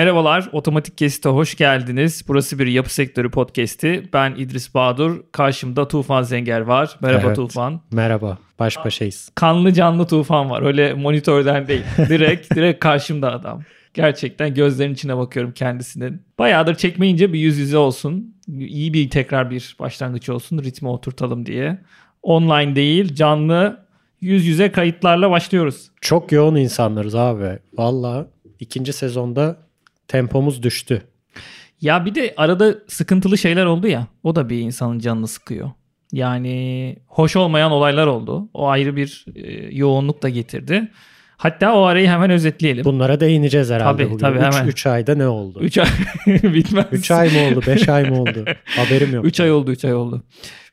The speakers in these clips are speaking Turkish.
Merhabalar, Otomatik Kesit'e hoş geldiniz. Burası bir yapı sektörü podcast'i. Ben İdris Badur, karşımda Tufan Zenger var. Merhaba Evet. Tufan. Merhaba, baş başayız. Kanlı canlı Tufan var, öyle monitörden değil. Direkt, direkt karşımda adam. Gerçekten gözlerinin içine bakıyorum kendisinin. Bayağıdır çekmeyince bir yüz yüze olsun. İyi bir tekrar bir başlangıç olsun, ritme oturtalım diye. Online değil, canlı yüz yüze kayıtlarla başlıyoruz. Çok yoğun insanlarız abi. Valla ikinci sezonda tempomuz düştü. Ya bir de arada sıkıntılı şeyler oldu ya. O da bir insanın canını sıkıyor. Yani hoş olmayan olaylar oldu. O ayrı bir e, yoğunluk da getirdi. Hatta o arayı hemen özetleyelim. Bunlara değineceğiz herhalde Tabii, bugün. tabii, hemen. 3 ayda ne oldu? 3 ay bitmez. 3 ay mı oldu? 5 ay mı oldu? Haberim yok. 3 ay oldu 3 ay oldu.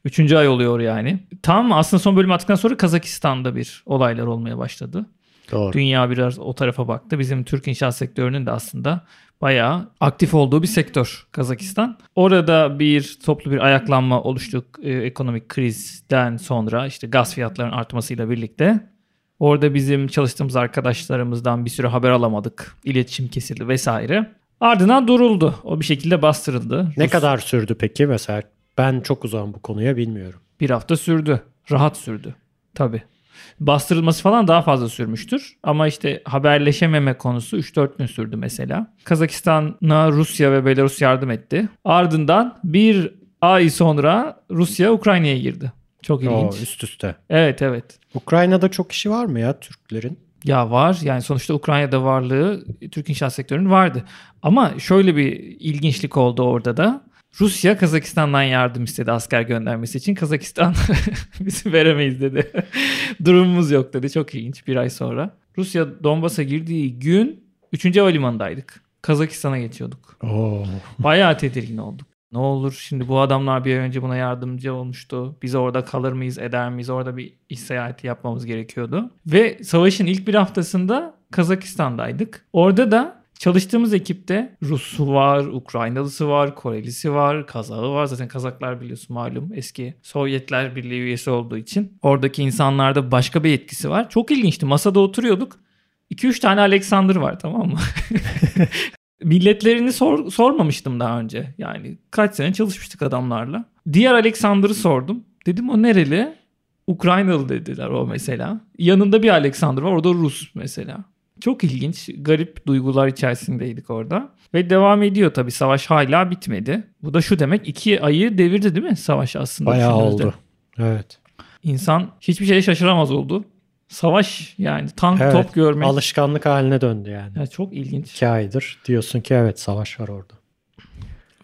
Üçüncü ay oluyor yani. Tam aslında son bölüm attıktan sonra Kazakistan'da bir olaylar olmaya başladı. Doğru. Dünya biraz o tarafa baktı. Bizim Türk inşaat sektörünün de aslında bayağı aktif olduğu bir sektör Kazakistan. Orada bir toplu bir ayaklanma oluştu e, ekonomik krizden sonra işte gaz fiyatlarının artmasıyla birlikte. Orada bizim çalıştığımız arkadaşlarımızdan bir sürü haber alamadık. İletişim kesildi vesaire. Ardından duruldu. O bir şekilde bastırıldı. Ne Rus- kadar sürdü peki mesela? Ben çok uzağım bu konuya bilmiyorum. Bir hafta sürdü. Rahat sürdü. Tabii. Bastırılması falan daha fazla sürmüştür. Ama işte haberleşememe konusu 3-4 gün sürdü mesela. Kazakistan'a Rusya ve Belarus yardım etti. Ardından bir ay sonra Rusya Ukrayna'ya girdi. Çok ilginç. üst üste. Evet evet. Ukrayna'da çok işi var mı ya Türklerin? Ya var yani sonuçta Ukrayna'da varlığı Türk inşaat sektörünün vardı. Ama şöyle bir ilginçlik oldu orada da. Rusya Kazakistan'dan yardım istedi asker göndermesi için. Kazakistan bizi veremeyiz dedi. Durumumuz yok dedi. Çok ilginç bir ay sonra. Rusya Donbas'a girdiği gün 3. havalimanındaydık. Kazakistan'a geçiyorduk. Oo. Bayağı tedirgin olduk. Ne olur şimdi bu adamlar bir önce buna yardımcı olmuştu. Biz orada kalır mıyız eder miyiz? Orada bir iş seyahati yapmamız gerekiyordu. Ve savaşın ilk bir haftasında Kazakistan'daydık. Orada da çalıştığımız ekipte Rus'u var, Ukraynalısı var, Korelisi var, Kazağı var. Zaten Kazaklar biliyorsun malum eski Sovyetler Birliği üyesi olduğu için. Oradaki insanlarda başka bir etkisi var. Çok ilginçti. Masada oturuyorduk. 2-3 tane Alexander var tamam mı? Milletlerini sor- sormamıştım daha önce. Yani kaç sene çalışmıştık adamlarla. Diğer Alexander'ı sordum. Dedim o nereli? Ukraynalı dediler o mesela. Yanında bir Alexander var. O da Rus mesela. Çok ilginç, garip duygular içerisindeydik orada. Ve devam ediyor tabii. Savaş hala bitmedi. Bu da şu demek iki ayı devirdi değil mi savaş aslında? Bayağı oldu. Evet. İnsan hiçbir şeye şaşıramaz oldu. Savaş yani tank Evet. top görmek. Alışkanlık haline döndü yani. Ya çok ilginç. 2 aydır diyorsun ki evet savaş var orada.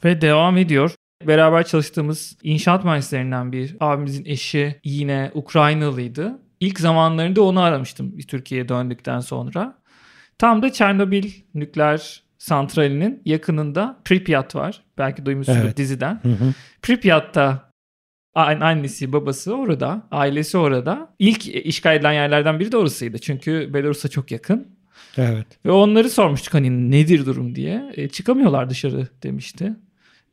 Ve devam ediyor. Beraber çalıştığımız inşaat mühendislerinden bir abimizin eşi yine Ukraynalıydı. İlk zamanlarında onu aramıştım Türkiye'ye döndükten sonra. Tam da Çernobil nükleer santralinin yakınında Pripyat var. Belki duymuşsunuz Evet. diziden. Hı hı. Pripyat'ta an- annesi babası orada, ailesi orada. İlk işgal edilen yerlerden biri de orasıydı. Çünkü Belarus'a çok yakın. Evet. Ve onları sormuştuk hani nedir durum diye. E, çıkamıyorlar dışarı demişti.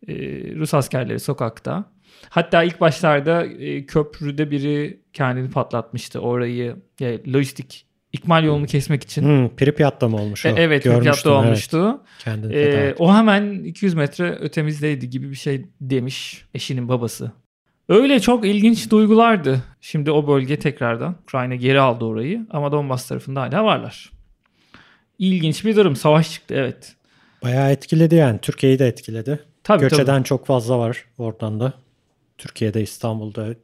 E, Rus askerleri sokakta. Hatta ilk başlarda e, köprüde biri kendini patlatmıştı. Orayı e, lojistik ikmal yolunu kesmek için. Hı, Pripyat'ta mı olmuş o? E, evet Pripyat'ta evet. olmuştu. Kendini E, o hemen 200 metre ötemizdeydi gibi bir şey demiş eşinin babası. Öyle çok ilginç duygulardı. Şimdi o bölge tekrardan Ukrayna geri aldı orayı ama Donbas tarafında hala varlar. İlginç bir durum. Savaş çıktı evet. Bayağı etkiledi yani. Türkiye'yi de etkiledi. Tabii Göç tabii. eden çok fazla var oradan da. Türkiye'de, İstanbul'da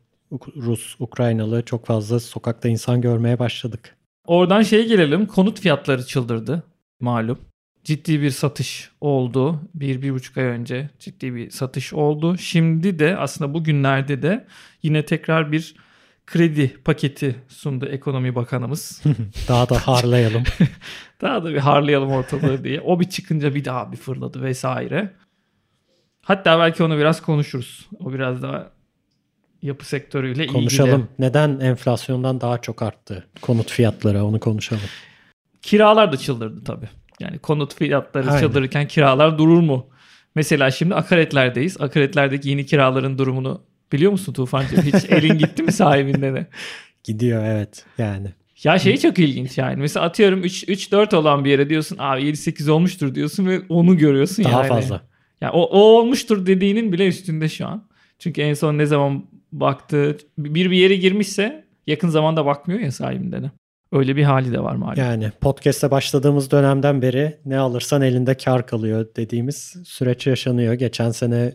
Rus, Ukraynalı çok fazla sokakta insan görmeye başladık. Oradan şeye gelelim. Konut fiyatları çıldırdı malum. Ciddi bir satış oldu. Bir, bir buçuk ay önce ciddi bir satış oldu. Şimdi de aslında bugünlerde de yine tekrar bir kredi paketi sundu Ekonomi Bakanımız. Daha da harlayalım. Daha da bir harlayalım ortalığı diye. O bir çıkınca bir daha bir fırladı vesaire. Hatta belki onu biraz konuşuruz. O biraz daha yapı sektörüyle ilgili. konuşalım. Neden enflasyondan daha çok arttı konut fiyatları onu konuşalım. Kiralar da çıldırdı tabii. Yani konut fiyatları Aynen. çıldırırken kiralar durur mu? Mesela şimdi akaretlerdeyiz. Akaretlerdeki yeni kiraların durumunu biliyor musun Tufancığım? Hiç elin gitti mi sahibinden? Gidiyor evet yani. Ya şey çok ilginç yani. Mesela atıyorum 3-4 olan bir yere diyorsun abi 7-8 olmuştur diyorsun ve onu görüyorsun Daha yani. fazla. Yani o, o olmuştur dediğinin bile üstünde şu an. Çünkü en son ne zaman baktı bir bir yere girmişse yakın zamanda bakmıyor ya sahibinden. de. Öyle bir hali de var maalesef. Yani podcast'e başladığımız dönemden beri ne alırsan elinde kar kalıyor dediğimiz süreç yaşanıyor. Geçen sene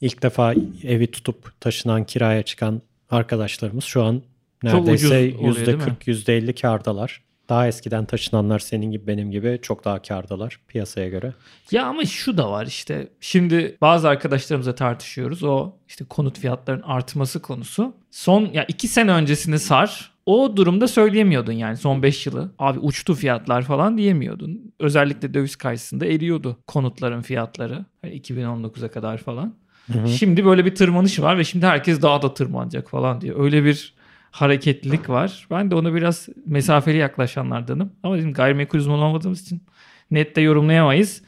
ilk defa evi tutup taşınan kiraya çıkan arkadaşlarımız şu an neredeyse ucuz oluyor, değil mi? %40 %50 kardalar. Daha eskiden taşınanlar senin gibi benim gibi çok daha kardalar piyasaya göre. Ya ama şu da var işte. Şimdi bazı arkadaşlarımızla tartışıyoruz. O işte konut fiyatlarının artması konusu. Son ya iki sene öncesini sar. O durumda söyleyemiyordun yani son 5 yılı. Abi uçtu fiyatlar falan diyemiyordun. Özellikle döviz karşısında eriyordu konutların fiyatları. Yani 2019'a kadar falan. Şimdi böyle bir tırmanış var ve şimdi herkes daha da tırmanacak falan diyor. Öyle bir hareketlilik var. Ben de ona biraz mesafeli yaklaşanlardanım. Ama bizim gayrimenkul uzmanı olmadığımız için net de yorumlayamayız.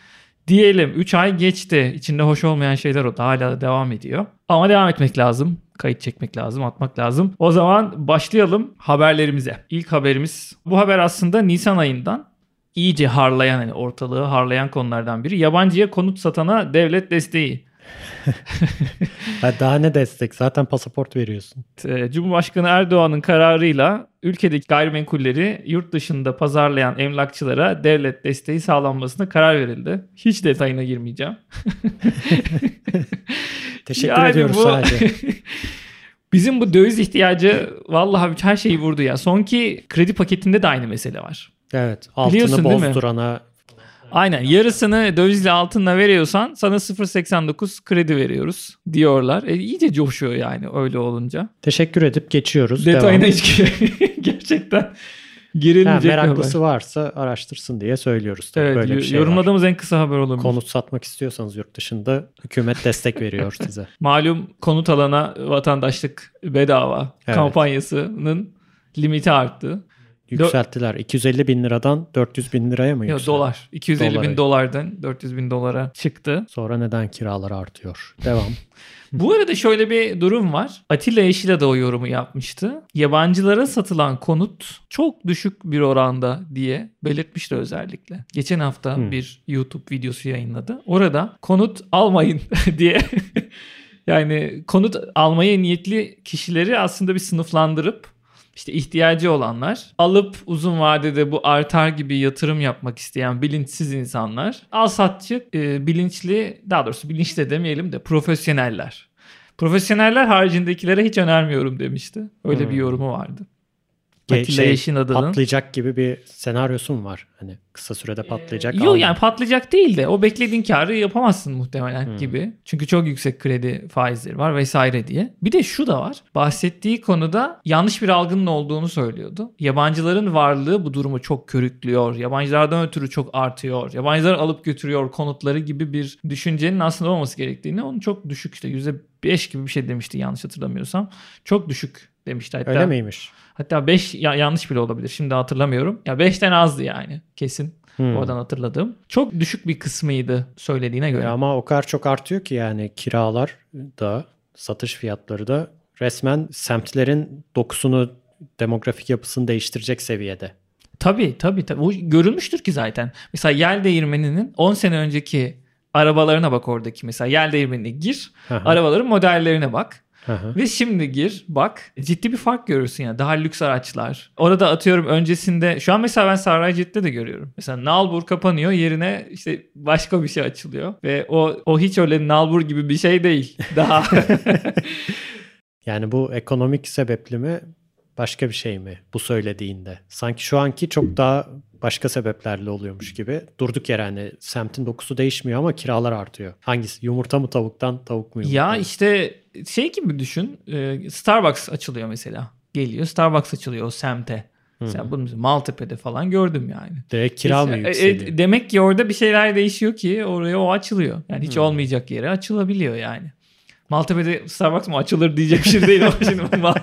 Diyelim 3 ay geçti. İçinde hoş olmayan şeyler. Hala da devam ediyor. Ama devam etmek lazım. Kayıt çekmek lazım, atmak lazım. O zaman başlayalım haberlerimize. İlk haberimiz bu haber aslında Nisan ayından iyice harlayan hani ortalığı harlayan konulardan biri. Yabancıya konut satana devlet desteği. Ha, daha ne destek? Zaten pasaport veriyorsun. Cumhurbaşkanı Erdoğan'ın kararıyla ülkedeki gayrimenkulleri yurt dışında pazarlayan emlakçılara devlet desteği sağlanmasına karar verildi. Hiç detayına girmeyeceğim. Teşekkür Yani ediyoruz bu- sadece. Bizim bu döviz ihtiyacı vallahi her şeyi vurdu ya. Sonki kredi paketinde de aynı mesele var. Evet. Altını Biliyorsun bozdurana Aynen yarısını dövizle altınla veriyorsan sana 0.89 kredi veriyoruz diyorlar. E, iyice coşuyor yani öyle olunca. teşekkür edip geçiyoruz. Detayına Devam. hiç gerçekten Ha, girilmeyecek haber. meraklısı varsa araştırsın diye söylüyoruz. Tabii Evet, Böyle bir şey var. yorumladığımız en kısa haber olabilir. Konut satmak istiyorsanız yurt dışında hükümet destek veriyor size. Malum konut alana vatandaşlık bedava Evet. kampanyasının limiti arttı. Yükselttiler. 250 bin liradan 400 bin liraya mı Yok yükseldi? dolar. 250 Dolara. bin dolardan 400 bin dolara çıktı. Sonra neden kiralar artıyor? Devam. Bu arada şöyle bir durum var. Atilla Yeşil'a da o yorumu yapmıştı. Yabancılara satılan konut çok düşük bir oranda diye belirtmişti özellikle. Geçen hafta Hmm. bir YouTube videosu yayınladı. Orada konut almayın diye yani konut almaya niyetli kişileri aslında bir sınıflandırıp işte ihtiyacı olanlar, alıp uzun vadede bu artar gibi yatırım yapmak isteyen bilinçsiz insanlar, al satçı e, bilinçli, daha doğrusu bilinçli de demeyelim de profesyoneller. Profesyoneller haricindekilere hiç önermiyorum demişti. Öyle bir Hmm. yorumu vardı. Ge- Atilla şey, Yeşil'in adının. Patlayacak gibi bir senaryosu mu var? Hani kısa sürede patlayacak. Yok alma. yani patlayacak değil de o beklediğin karı yapamazsın muhtemelen Hmm. gibi. Çünkü çok yüksek kredi faizleri var vesaire diye. Bir de şu da var. Bahsettiği konuda yanlış bir algının olduğunu söylüyordu. Yabancıların varlığı bu durumu çok körüklüyor. Yabancılardan ötürü çok artıyor. Yabancılar alıp götürüyor konutları gibi bir düşüncenin aslında olması gerektiğini onu çok düşük işte %5 gibi bir şey demişti yanlış hatırlamıyorsam. Çok düşük demişti hatta. Öyle miymiş? Hatta 5 ya, yanlış bile olabilir. Şimdi hatırlamıyorum. Ya 5'ten azdı yani kesin. Hmm. Oradan hatırladığım. Çok düşük bir kısmıydı söylediğine göre. E ama o kadar çok artıyor ki yani kiralar da satış fiyatları da resmen semtlerin dokusunu demografik yapısını değiştirecek seviyede. Tabii tabii tabii. O görülmüştür ki zaten. Mesela yel değirmeninin 10 sene önceki arabalarına bak oradaki. Mesela yel değirmenine gir. Hı. Arabaların modellerine bak. Hı. Ve şimdi gir bak ciddi bir fark görürsün yani daha lüks araçlar. Orada atıyorum öncesinde şu an mesela ben Saraycet'te de görüyorum. Mesela Nalbur kapanıyor yerine işte başka bir şey açılıyor. Ve o, o hiç öyle Nalbur gibi bir şey değil. Daha Yani bu ekonomik sebepli mi başka bir şey mi bu söylediğinde? Sanki şu anki çok daha başka sebeplerle oluyormuş gibi. Durduk yere hani semtin dokusu değişmiyor ama kiralar artıyor. Hangisi? Yumurta mı tavuktan, tavuk mu yumurta? ya işte şey gibi düşün. e, Starbucks açılıyor mesela. Geliyor Starbucks açılıyor o semte. Mesela bunu Maltepe'de falan gördüm yani. Direkt kira mı E, e, yükseliyor? demek ki orada bir şeyler değişiyor ki oraya o açılıyor. Yani hiç Hmm. olmayacak yere açılabiliyor yani. Maltepe'de Starbucks mı açılır diyecek bir şey değil ama şimdi Mal-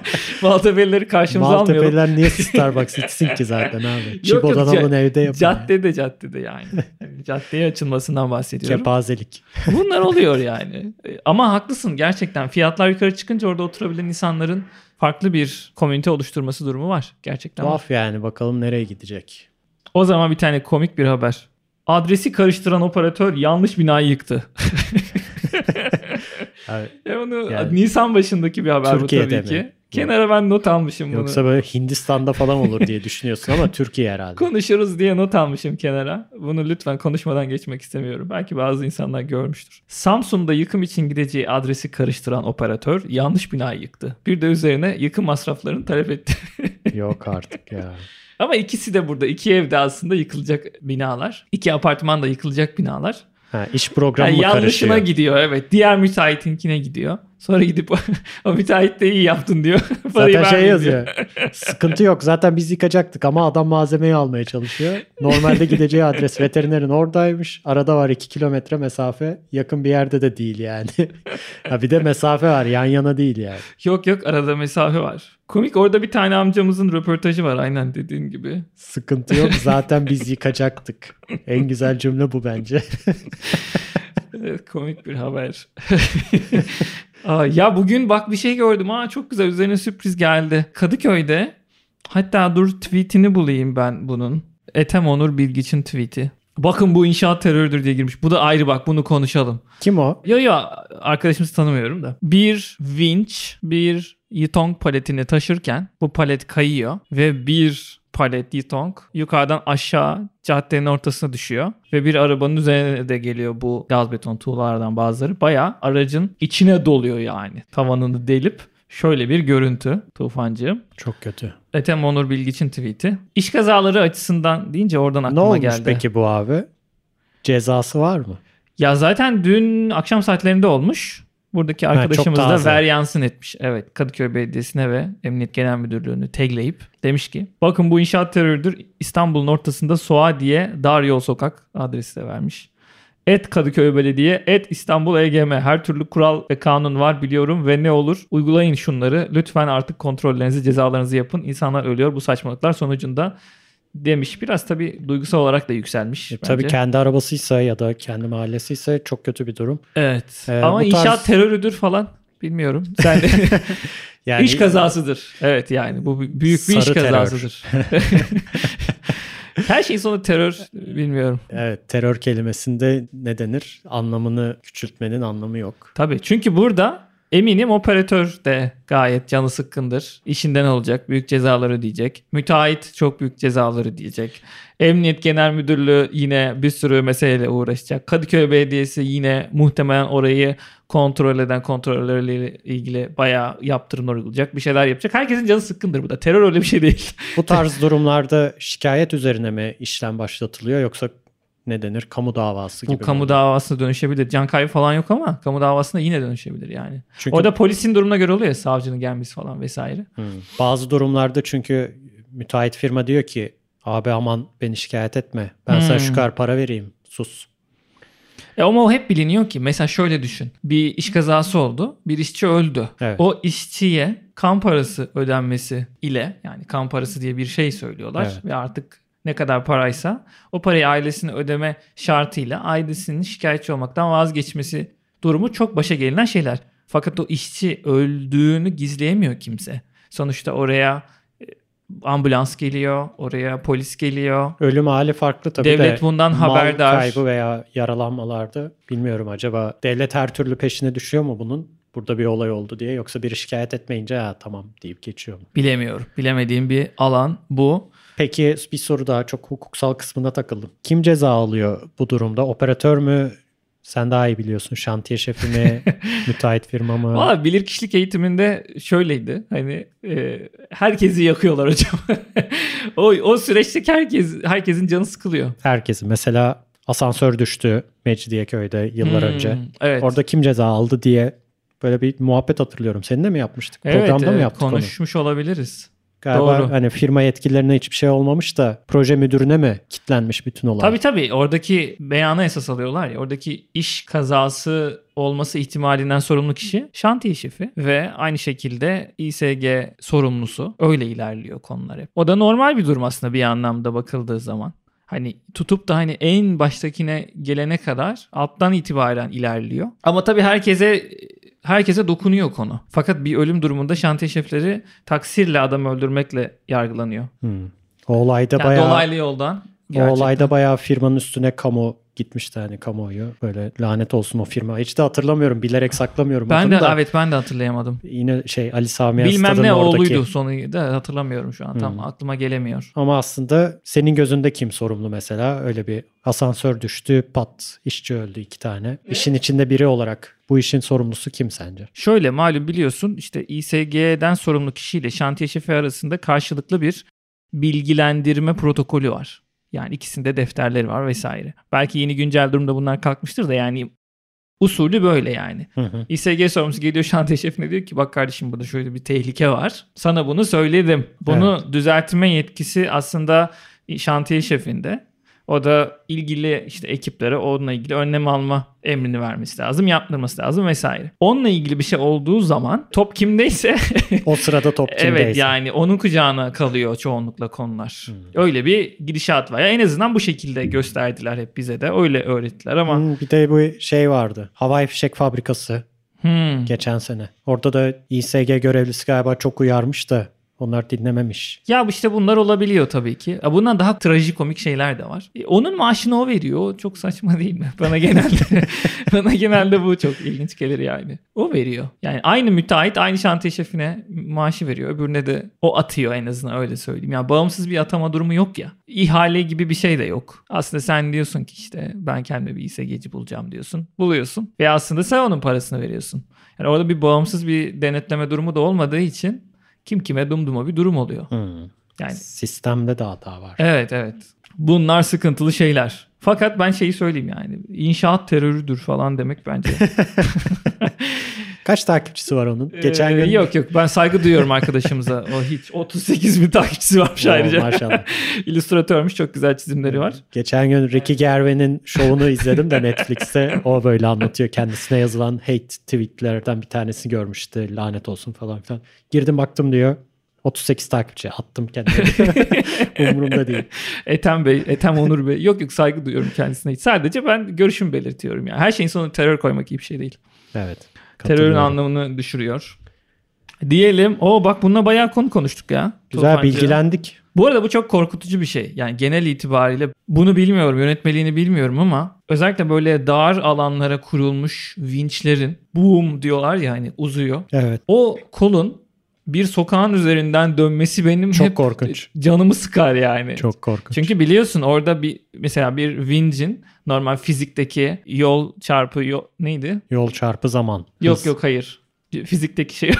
Maltepe'lileri karşımıza almayalım. Maltepe'liler niye Starbucks içsin ki zaten abi? Çibo'dan ca- alın evde yapın. ya. Caddede caddede yani. Yani Caddeye açılmasından bahsediyorum. Kepazelik. Bunlar oluyor yani. E, Ama haklısın gerçekten. Fiyatlar yukarı çıkınca orada oturabilen insanların farklı bir komünite oluşturması durumu var. Gerçekten var. Tuhaf yani bakalım nereye gidecek. O zaman bir tane komik bir haber. Adresi karıştıran operatör yanlış binayı yıktı. Abi, Ya bunu Yani- Nisan başındaki bir haber Türkiye'de bu tabii mi? ki. Kenara ben not almışım bunu. yoksa böyle Hindistan'da falan olur diye düşünüyorsun ama Türkiye herhalde. Konuşuruz diye not almışım kenara. Bunu lütfen konuşmadan geçmek istemiyorum. Belki bazı insanlar görmüştür. Samsun'da yıkım için gideceği adresi karıştıran operatör yanlış binayı yıktı. Bir de üzerine yıkım masraflarını talep etti. Yok artık ya. Ama ikisi de burada. İki evde aslında yıkılacak binalar. İki apartman da yıkılacak binalar. Ha, iş programı Yani mı yanlışına karışıyor? gidiyor evet. Diğer müteahhitinkine gidiyor. Sonra gidip o müteahhit de iyi yaptın diyor. Parayı Zaten şey diyor. yazıyor. Sıkıntı yok. Zaten biz yıkacaktık ama adam malzemeyi almaya çalışıyor. Normalde gideceği adres veterinerin oradaymış. Arada var 2 kilometre mesafe. Yakın bir yerde de değil yani. ha bir de mesafe var. Yan yana değil yani. Yok yok arada mesafe var. Komik orada bir tane amcamızın röportajı var aynen dediğin gibi. Sıkıntı yok. Zaten biz yıkacaktık. En güzel cümle bu bence. Evet, komik bir haber. Aa, ya bugün bak bir şey gördüm. Aa, çok güzel üzerine sürpriz geldi. Kadıköy'de hatta dur tweetini bulayım ben bunun. Ethem Onur Bilgiç'in tweeti. Bakın bu inşaat terörüdür diye girmiş. Bu da ayrı bak bunu konuşalım. Kim o? Yo yo arkadaşımızı tanımıyorum da. Bir vinç bir yitong paletini taşırken bu palet kayıyor ve bir palet yitong yukarıdan aşağı caddenin ortasına düşüyor ve bir arabanın üzerine de geliyor bu gaz beton tuğlalardan bazıları. Bayağı aracın içine doluyor yani tavanını delip şöyle bir görüntü Tufancığım. Çok kötü. Ethem Onur Bilgiç'in tweeti. İş kazaları açısından deyince oradan Ne aklıma olmuş geldi. peki bu abi? Cezası var mı? Ya zaten dün akşam saatlerinde olmuş. Buradaki arkadaşımız da taze. veryansın etmiş. Evet Kadıköy Belediyesi'ne ve Emniyet Genel Müdürlüğü'nü tagleyip demiş ki bakın bu inşaat terörüdür. İstanbul'un ortasında Soğa diye dar yol sokak adresi de vermiş. Et Kadıköy Belediye, et İstanbul EGM. Her türlü kural ve kanun var biliyorum ve ne olur uygulayın şunları. Lütfen artık kontrollerinizi, cezalarınızı yapın. İnsanlar ölüyor bu saçmalıklar sonucunda demiş. Biraz tabii duygusal olarak da yükselmiş. E, bence. tabii kendi arabasıysa ya da kendi mahallesiyse çok kötü bir durum. Evet. Ee, Ama bu inşaat tarz- terörüdür falan. Bilmiyorum. Sen de Yani iş kazasıdır. Evet yani bu büyük bir iş Sarı terör. kazasıdır. Her şeyin sonu terör bilmiyorum. Evet terör kelimesinde ne denir? Anlamını küçültmenin anlamı yok. Tabii çünkü burada eminim operatör de gayet canı sıkkındır. İşinden olacak. Büyük cezalar ödeyecek. Müteahhit çok büyük cezalar ödeyecek. Emniyet Genel Müdürlüğü yine bir sürü meseleyle uğraşacak. Kadıköy Belediyesi yine muhtemelen orayı kontrol eden kontrollerle ilgili bayağı yaptırımlar uygulayacak. Bir şeyler yapacak. Herkesin canı sıkkındır bu da. Terör öyle bir şey değil. Bu tarz durumlarda şikayet üzerine mi işlem başlatılıyor yoksa ne denir? Kamu davası gibi bu kamu oluyor? davasına dönüşebilir. Can kaybı falan yok ama kamu davasına yine dönüşebilir yani. Çünkü Orada polisin durumuna göre oluyor ya savcının gelmesi falan vesaire. Hı. bazı durumlarda çünkü müteahhit firma diyor ki abi aman beni şikayet etme. Ben sana Hmm. şu kadar para vereyim. Sus. E ama o hep biliniyor ki mesela şöyle düşün. Bir iş kazası oldu. Bir işçi öldü. Evet. O işçiye kan parası ödenmesi ile yani kan parası diye bir şey söylüyorlar Evet. ve artık ne kadar paraysa o parayı ailesine ödeme şartıyla ailesinin şikayetçi olmaktan vazgeçmesi durumu çok başa gelinen şeyler. Fakat o işçi öldüğünü gizleyemiyor kimse. Sonuçta oraya e, ambulans geliyor, oraya polis geliyor. Ölüm hali farklı tabii Devlet de. bundan mal haberdar. kaybı veya yaralanmalarda bilmiyorum acaba devlet her türlü peşine düşüyor mu bunun? Burada bir olay oldu diye yoksa biri şikayet etmeyince ha tamam deyip geçiyor mu? Bilemiyorum. Bilemediğim bir alan bu. Peki bir soru daha çok hukuksal kısmına takıldım. Kim ceza alıyor bu durumda? Operatör mü? Sen daha iyi biliyorsun. Şantiye şefi mi? müteahhit firma mı? Valla bilirkişilik eğitiminde şöyleydi. Hani e, herkesi yakıyorlar hocam. o, o süreçte herkes herkesin canı sıkılıyor. Herkesi. Mesela asansör düştü Mecidiyeköy'de yıllar Hmm, önce. Evet. Orada kim ceza aldı diye böyle bir muhabbet hatırlıyorum. Seninle mi yapmıştık? evet, Programda mı evet, yaptık onu? konuşmuş olabiliriz. Galiba Doğru. hani firma yetkililerine hiçbir şey olmamış da proje müdürüne mi kitlenmiş bütün olay? Tabii tabii oradaki beyana esas alıyorlar ya. Oradaki iş kazası olması ihtimalinden sorumlu kişi şantiye şefi ve aynı şekilde İSG sorumlusu. Öyle ilerliyor konular hep. O da normal bir durum aslında bir anlamda bakıldığı zaman. Hani tutup da hani en baştakine gelene kadar alttan itibaren ilerliyor. Ama tabii herkese herkese dokunuyor konu. Fakat bir ölüm durumunda şantiye şefleri taksirle adam öldürmekle yargılanıyor. Hmm. O olayda Yani bayağı dolaylı yoldan. o gerçekten. olayda bayağı firmanın üstüne kamu gitmişti hani kamuoyu. Böyle lanet olsun o firma. Hiç de hatırlamıyorum. Bilerek saklamıyorum. ben de da. evet ben de hatırlayamadım. Yine şey Ali Sami Bilmem ne oradaki. oğluydu sonu da hatırlamıyorum şu an. Tam Hmm. aklıma gelemiyor. Ama aslında senin gözünde kim sorumlu mesela? Öyle bir asansör düştü, pat işçi öldü iki tane. İşin içinde biri olarak bu işin sorumlusu kim sence? Şöyle malum biliyorsun işte İSG'den sorumlu kişiyle şantiye şefi arasında karşılıklı bir bilgilendirme protokolü var. Yani ikisinde defterleri var vesaire. Belki yeni güncel durumda bunlar kalkmıştır da yani usulü böyle yani. Hı hı. İSG sorumlusu geliyor şantiye şefine diyor ki bak kardeşim burada şöyle bir tehlike var. Sana bunu söyledim. Bunu düzeltme yetkisi aslında şantiye şefinde. O da ilgili işte ekiplere onunla ilgili önlem alma emrini vermesi lazım, yaptırması lazım vesaire. Onunla ilgili bir şey olduğu zaman top kimdeyse O sırada top kimdeyse. evet yani onun kucağına kalıyor çoğunlukla konular. Hmm. Öyle bir gidişat var. Ya en azından bu şekilde gösterdiler hep bize de. Öyle öğrettiler ama Hmm, bir de bu şey vardı. Havai fişek fabrikası hmm. geçen sene. Orada da İSG görevlisi galiba çok uyarmış da onlar dinlememiş. Ya işte bunlar olabiliyor tabii ki. Bundan daha trajikomik şeyler de var. E, Onun maaşını o veriyor. Çok saçma değil mi? Bana genelde bana genelde bu çok ilginç gelir yani. O veriyor. Yani aynı müteahhit aynı şantiye şefine maaşı veriyor. Öbürüne de o atıyor en azından öyle söyleyeyim. Yani bağımsız bir atama durumu yok ya. İhale gibi bir şey de yok. Aslında sen diyorsun ki işte ben kendime bir İSG'ci bulacağım diyorsun. Buluyorsun. Ve aslında sen onun parasını veriyorsun. Yani orada bir bağımsız bir denetleme durumu da olmadığı için kim kime dumduma bir durum oluyor. Hmm. Yani Sistemde de hata var. evet evet. Bunlar sıkıntılı şeyler. Fakat ben şeyi söyleyeyim yani inşaat terörüdür falan demek bence. Kaç takipçisi var onun? Geçen Ee, gün Yok yok ben saygı duyuyorum arkadaşımıza. O hiç 38 bin takipçisi varmış Oo, ayrıca. maşallah. İllüstratörmüş çok güzel çizimleri var. Geçen gün Ricky Gervais'in şovunu izledim de Netflix'te. O böyle anlatıyor. Kendisine yazılan hate tweetlerden bir tanesini görmüştü. Lanet olsun falan filan. Girdim baktım diyor. 38 takipçi attım kendime. Umurumda değil. Ethem Bey, Ethem Onur Bey. Yok yok saygı duyuyorum kendisine. Sadece ben görüşümü belirtiyorum. Yani. Her şeyin sonuna terör koymak iyi bir şey değil. Evet. Terörün anlamını düşürüyor. Diyelim. O bak bununla bayağı konu konuştuk ya. Güzel Tufancı. bilgilendik. Bu arada bu çok korkutucu bir şey. Yani genel itibariyle bunu bilmiyorum, yönetmeliğini bilmiyorum ama özellikle böyle dar alanlara kurulmuş vinçlerin boom diyorlar ya hani uzuyor. Evet. O kolun bir sokağın üzerinden dönmesi benim Çok hep korkunç. canımı sıkar yani. Çok korkunç. Çünkü biliyorsun orada bir mesela bir vincin normal fizikteki yol çarpı yol neydi? Yol çarpı zaman. Yok Hız. yok hayır. Fizikteki şey.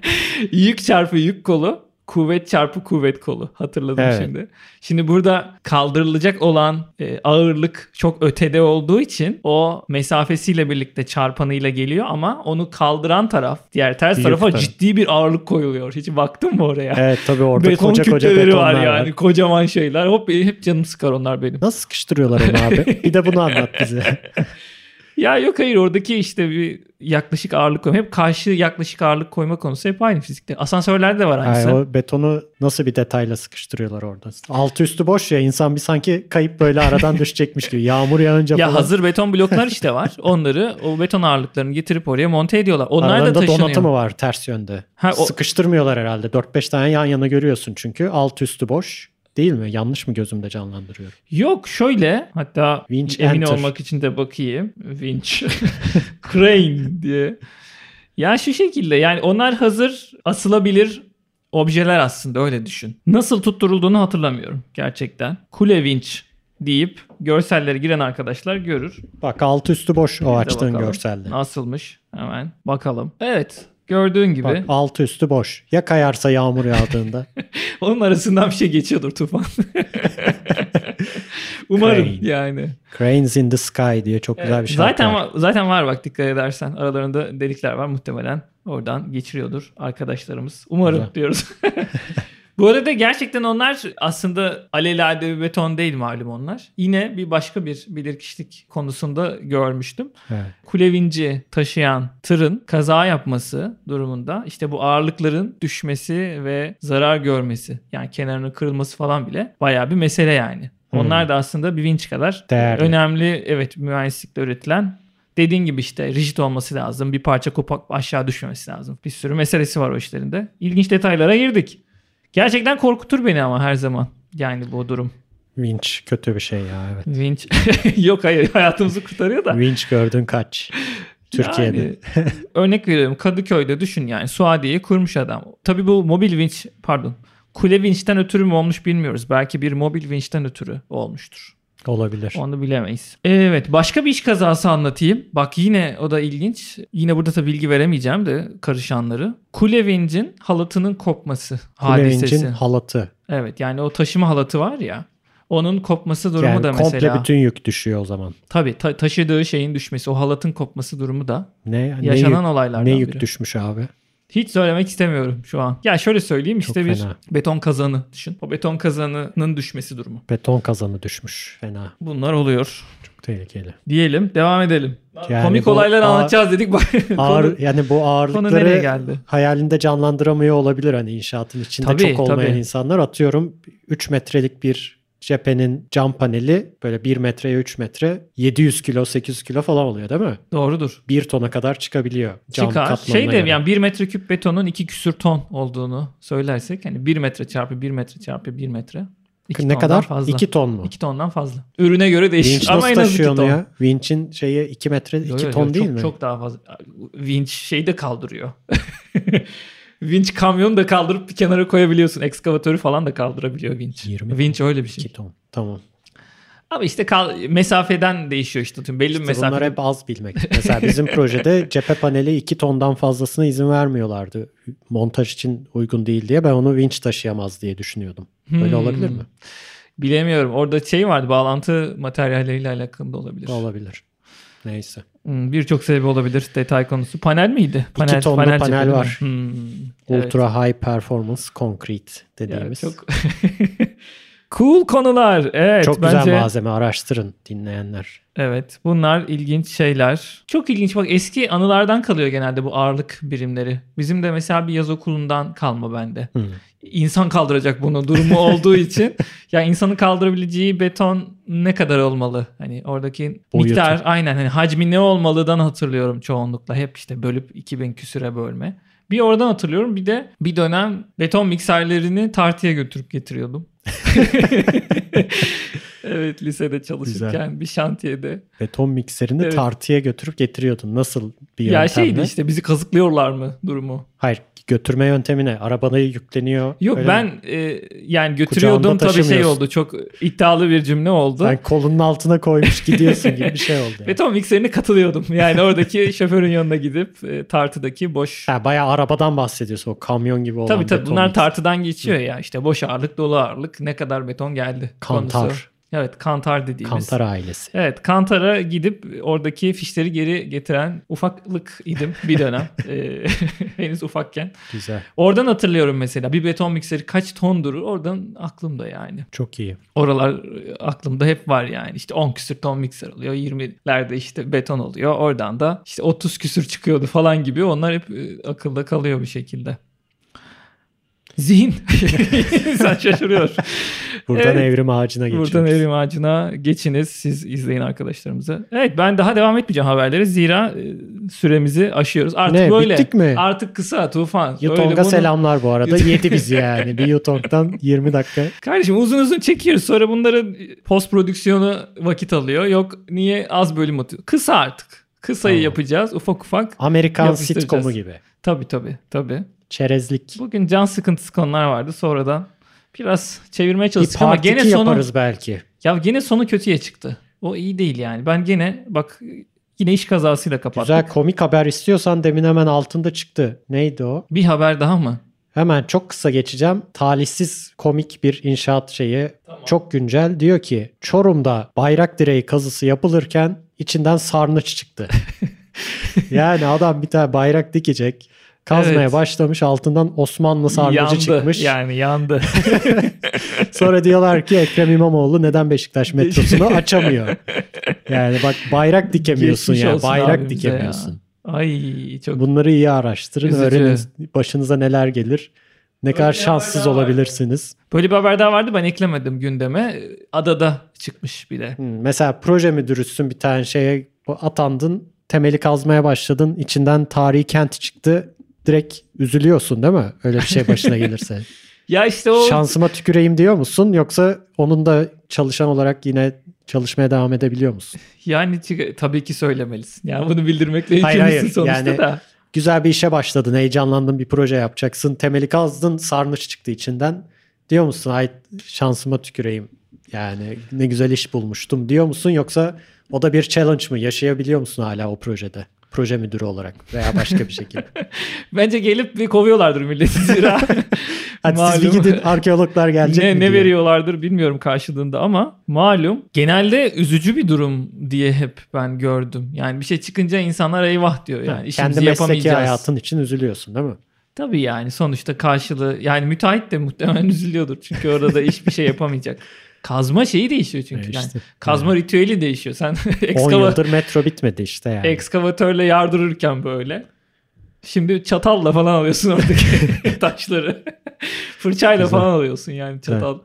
yük çarpı yük kolu. Kuvvet çarpı kuvvet kolu. Hatırladım Evet. şimdi. Şimdi burada kaldırılacak olan e, ağırlık çok ötede olduğu için o mesafesiyle birlikte çarpanıyla geliyor ama onu kaldıran taraf diğer ters Yük tarafa taraf. ciddi bir ağırlık koyuluyor. Hiç baktın mı oraya? Evet tabii orada Beton koca koca betonlar var var. yani. Kocaman şeyler. Hop hep canım sıkar onlar benim. Nasıl sıkıştırıyorlar onu abi? Bir de bunu anlat bize. Ya yok hayır oradaki işte bir yaklaşık ağırlık koyma. Hep karşı yaklaşık ağırlık koyma konusu hep aynı fizikte. Asansörlerde de var aynısı. Ay, o betonu nasıl bir detayla sıkıştırıyorlar orada? Altı üstü boş ya insan bir sanki kayıp böyle aradan düşecekmiş gibi. Yağmur yağınca ya falan. hazır beton bloklar işte var. Onları o beton ağırlıklarını getirip oraya monte ediyorlar. Onlar da Aralarında taşınıyor. donatı mı var ters yönde? Ha, o- Sıkıştırmıyorlar herhalde. 4-5 tane yan yana görüyorsun çünkü. Alt üstü boş. Değil mi? Yanlış mı gözümde canlandırıyorum? Yok şöyle hatta Winch emin enter. olmak için de bakayım. Winch. Crane diye. Ya şu şekilde yani onlar hazır asılabilir objeler aslında öyle düşün. Nasıl tutturulduğunu hatırlamıyorum gerçekten. Kule winch deyip görselleri giren arkadaşlar görür. Bak alt üstü boş o Biz açtığın görselde. Nasılmış? Hemen bakalım. Evet. Gördüğün gibi. Bak alt üstü boş. Ya kayarsa yağmur yağdığında? Onun arasından bir şey geçiyordur Tufan. Umarım Crane. yani. Cranes in the Sky diye çok güzel bir şarkı zaten var, zaten var bak dikkat edersen. Aralarında delikler var muhtemelen. Oradan geçiriyordur arkadaşlarımız. Umarım Güzel. diyoruz. Bu arada gerçekten onlar aslında alelade bir beton değil malum onlar. Yine bir başka bir bilirkişilik konusunda görmüştüm. Evet. kulevinci taşıyan tırın kaza yapması durumunda işte bu ağırlıkların düşmesi ve zarar görmesi yani kenarının kırılması falan bile bayağı bir mesele yani. Onlar da aslında bir vinç kadar Değerli. önemli evet mühendislikte üretilen dediğin gibi işte rigid olması lazım. Bir parça kopak aşağı düşmemesi lazım. Bir sürü meselesi var o işlerinde. İlginç detaylara girdik. Gerçekten korkutur beni ama her zaman. Yani bu durum. Winch kötü bir şey ya evet. Vinç yok hayır hayatımızı kurtarıyor da. Winch gördün kaç? Türkiye'de. Yani, örnek veriyorum Kadıköy'de düşün yani Suadiye'yi kurmuş adam. Tabii bu mobil vinç pardon kule vinçten ötürü mü olmuş bilmiyoruz. Belki bir mobil vinçten ötürü olmuştur. Olabilir. Onu bilemeyiz. Evet başka bir iş kazası anlatayım. Bak yine o da ilginç. Yine burada da bilgi veremeyeceğim de karışanları. Kule vincin halatının kopması hadisesi. Winch'in halatı. Evet yani o taşıma halatı var ya. Onun kopması durumu Yani da komple mesela. bütün yük düşüyor o zaman. Tabii ta- taşıdığı şeyin düşmesi, o halatın kopması durumu da Ne, ne yaşanan yük, olaylardan ne yük biri. düşmüş abi? Hiç söylemek istemiyorum şu an. Ya şöyle söyleyeyim Çok işte bir fena. beton kazanı düşün. O beton kazanının düşmesi durumu. Beton kazanı düşmüş. Fena. Bunlar oluyor. Çok tehlikeli. Diyelim devam edelim. Yani Komik olaylar ağır- anlatacağız dedik. Ağır, yani bu ağırlıkları geldi? hayalinde canlandıramıyor olabilir hani inşaatın içinde Tabii, çok olmayan tabii. insanlar atıyorum 3 metrelik bir cephenin cam paneli böyle 1 metreye 3 metre 700 kilo 800 kilo falan oluyor değil mi? Doğrudur. 1 tona kadar çıkabiliyor cam Çıkar. Şey de göre. yani 1 metreküp betonun 2 küsür ton olduğunu söylersek hani 1 metre çarpı 1 metre çarpı 1 metre. iki ne kadar? Fazla. 2 ton mu? 2 tondan fazla. Ürüne göre değişir. Vinç Ama en az 2 taşıyor onu ton. ya? Vinç'in şeyi 2 metre 2 Yo, yo, yo, ton değil çok, mi? Çok daha fazla. Vinç şeyi de kaldırıyor. vinç kamyonu da kaldırıp bir kenara koyabiliyorsun. Ekskavatörü falan da kaldırabiliyor vinç. 20 vinç öyle bir şey. 2 ton. Tamam. Ama işte kal- mesafeden değişiyor işte. Tüm belli bir İşte mesafede. bunlar hep az bilmek. Mesela bizim projede cephe paneli 2 tondan fazlasına izin vermiyorlardı. Montaj için uygun değil diye. Ben onu vinç taşıyamaz diye düşünüyordum. Böyle Hmm. olabilir mi? Bilemiyorum. Orada şey vardı. Bağlantı materyalleriyle alakalı da olabilir. Olabilir. Neyse. Hmm, Birçok sebebi olabilir. Detay konusu. Panel miydi? Panel, tonlu panel mi? var. Hmm, evet. Ultra high performance concrete dediğimiz. çok cool konular. Evet. Çok bence... güzel malzeme araştırın dinleyenler. Evet bunlar ilginç şeyler. Çok ilginç bak eski anılardan kalıyor genelde bu ağırlık birimleri. Bizim de mesela bir yaz okulundan kalma bende. Hmm. İnsan kaldıracak bunu durumu olduğu için. Ya insanın kaldırabileceği beton ne kadar olmalı? Hani oradaki Boyutu. miktar aynen hani hacmi ne olmalıdan hatırlıyorum çoğunlukla. Hep işte bölüp 2000 küsüre bölme. Bir oradan hatırlıyorum bir de bir dönem beton mikserlerini tartıya götürüp getiriyordum. evet lisede çalışırken Güzel. bir şantiyede. Beton mikserini Evet. tartıya götürüp getiriyordun. Nasıl bir Ya yöntemle? şeydi işte bizi kazıklıyorlar mı durumu? Hayır götürme yöntemi ne? Arabana yükleniyor. Yok ben mi? e, yani götürüyordum tabii şey oldu. Çok iddialı bir cümle oldu. Sen kolunun altına koymuş gidiyorsun gibi bir şey oldu. Yani. Beton mikserine katılıyordum. Yani oradaki şoförün yanına gidip e, tartıdaki boş Ha, bayağı arabadan bahsediyorsun. O kamyon gibi olan Tabii tabii beton bunlar mikser. tartıdan geçiyor ya işte boş ağırlık dolu ağırlık ne kadar beton geldi Kantar. konusu. Evet kantar dediğimiz. Kantar ailesi. Evet Kantar'a gidip oradaki fişleri geri getiren ufaklık idim bir dönem. Ee, henüz ufakken. Güzel. Oradan hatırlıyorum mesela bir beton mikseri kaç ton durur oradan aklımda yani. Çok iyi. Oralar e, aklımda hep var yani. İşte 10 küsür ton mikser oluyor. 20'lerde işte beton oluyor. Oradan da işte 30 küsür çıkıyordu falan gibi. Onlar hep e, akılda kalıyor bir şekilde. Zihin. İnsan şaşırıyor. Buradan Evet. evrim ağacına geçiyoruz. Buradan evrim ağacına geçiniz. Siz izleyin arkadaşlarımıza. Evet ben daha devam etmeyeceğim haberlere. Zira e, süremizi aşıyoruz. Artık Ne, böyle. bittik mi? Artık kısa Tufan. Öyle Yutong'a bunu- selamlar bu arada. Yedi bizi yani. Bir Yutong'dan 20 dakika. Kardeşim uzun uzun çekiyoruz. Sonra bunların post prodüksiyonu vakit alıyor. Yok niye az bölüm atıyor. Kısa artık. Kısayı Tamam. yapacağız ufak ufak. Amerikan sitcomu gibi. Tabii tabii tabii. Çerezlik. Bugün can sıkıntısı konular vardı. Sonradan biraz çevirmeye çalıştık ama gene sonu yaparız belki. ya gene sonu kötüye çıktı. O iyi değil yani. Ben gene bak yine iş kazasıyla kapattık. Güzel komik haber istiyorsan demin hemen altında çıktı. Neydi o? Bir haber daha mı? Hemen çok kısa geçeceğim. Talihsiz komik bir inşaat şeyi. Çok güncel. Diyor ki Çorum'da bayrak direği kazısı yapılırken içinden sarnıç çıktı. yani adam bir tane bayrak dikecek. Kazmaya Evet. başlamış altından Osmanlı sarnıcı yandı. çıkmış. Yani yandı. Sonra diyorlar ki Ekrem İmamoğlu neden Beşiktaş metrosunu açamıyor? Yani bak bayrak dikemiyorsun Geçmiş ya. Bayrak abimize ya. dikemiyorsun. Ay çok Bunları iyi araştırın. Üzücü. Öğrenin başınıza neler gelir. Ne kadar şanssız olabilirsiniz. Böyle bir haber daha vardı ben eklemedim gündeme. Adada çıkmış bir de. Hmm, Mesela proje müdürüsün bir tane şeye atandın, temeli kazmaya başladın, içinden tarihi kent çıktı. Direkt üzülüyorsun değil mi? Öyle bir şey başına gelirse. Ya işte o Şansıma tüküreyim diyor musun? Yoksa onun da çalışan olarak yine çalışmaya devam edebiliyor musun? yani tabii ki söylemelisin. Yani bunu bildirmekle Hayır, yükümlüsün hayır. sonuçta Yani- da. Güzel bir işe başladın, heyecanlandın bir proje yapacaksın. Temeli kazdın, sarnıç çıktı içinden. Diyor musun ay şansıma tüküreyim. Yani ne güzel iş bulmuştum diyor musun? Yoksa o da bir challenge mı? Yaşayabiliyor musun hala o projede? Proje müdürü olarak veya başka bir şekilde. Bence gelip bir kovuyorlardır milleti zira. Hadi siz bir Malum. gidin arkeologlar gelecek ne, mi ne diyor. veriyorlardır bilmiyorum karşılığında ama malum genelde üzücü bir durum diye hep ben gördüm. Yani bir şey çıkınca insanlar eyvah diyor. Yani Ha, işimizi Kendi mesleki hayatın için üzülüyorsun değil mi? Tabii yani sonuçta karşılığı yani müteahhit de muhtemelen üzülüyordur. Çünkü orada da iş bir şey yapamayacak. Kazma şeyi değişiyor çünkü. E Yani kazma ritüeli değişiyor. Sen 10 ekskava, yıldır metro bitmedi işte yani. ekskavatörle yardırırken böyle. Şimdi çatalla falan alıyorsun oradaki taşları. Fırçayla Güzel. falan alıyorsun yani çatal.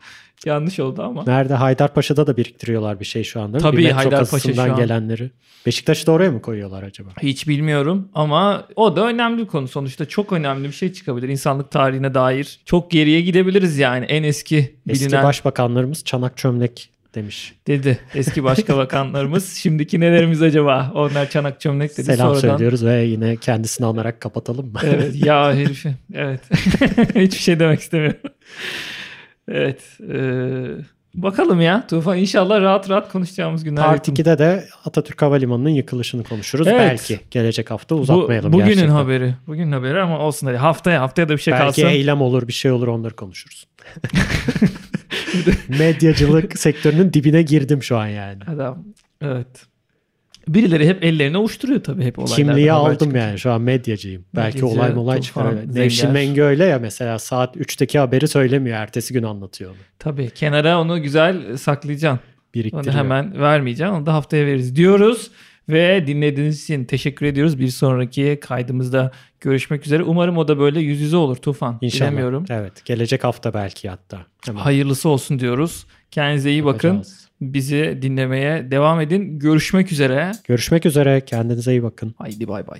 Yanlış oldu ama. Nerede? Haydarpaşa'da da biriktiriyorlar bir şey şu anda. Tabii, bir Haydarpaşa şu an. gelenleri. Beşiktaş'ı da oraya mı koyuyorlar acaba? Hiç bilmiyorum ama o da önemli bir konu. Sonuçta çok önemli bir şey çıkabilir. İnsanlık tarihine dair çok geriye gidebiliriz yani. En eski Eski bilinen başbakanlarımız çanak çömlek demiş. dedi. Eski başbakanlarımız. Şimdiki nelerimiz acaba? Onlar çanak çömlek dedi. Selam Sonradan söylüyoruz ve yine kendisini anarak kapatalım mı? Evet ya herifi. Evet. Hiçbir şey demek istemiyorum. Evet. eee, bakalım ya Tufan inşallah rahat rahat konuşacağımız günler. Part yakın. 2'de de Atatürk Havalimanı'nın yıkılışını konuşuruz. Evet. Belki gelecek hafta uzatmayalım Bu, bugünün gerçekten. haberi. Bugünün haberi ama olsun hadi. Haftaya haftaya da bir şey Belki kalsın. eylem olur bir şey olur onları konuşuruz. Medyacılık sektörünün dibine girdim şu an yani. Adam. Evet. Birileri hep ellerini ovuşturuyor tabii hep olaylardan. Kimliği aldım çıkınca. yani şu an medyacıyım. Belki Medyacı, olay Tufan, çıkar. Nevşin. Mengü öyle ya mesela saat 3'teki haberi söylemiyor. Ertesi gün anlatıyor onu. Tabii kenara onu güzel saklayacaksın. Biriktiriyor. Onu hemen vermeyeceğim. Onu da haftaya veririz diyoruz. Ve dinlediğiniz için teşekkür ediyoruz. Bir sonraki kaydımızda görüşmek üzere. Umarım o da böyle yüz yüze olur Tufan. İnşallah. Bilemiyorum. Evet. Gelecek hafta belki hatta. Hemen Hayırlısı olsun diyoruz. Kendinize iyi bakın. Bizi dinlemeye devam edin. Görüşmek üzere. Görüşmek üzere. Kendinize iyi bakın. Haydi bay bay.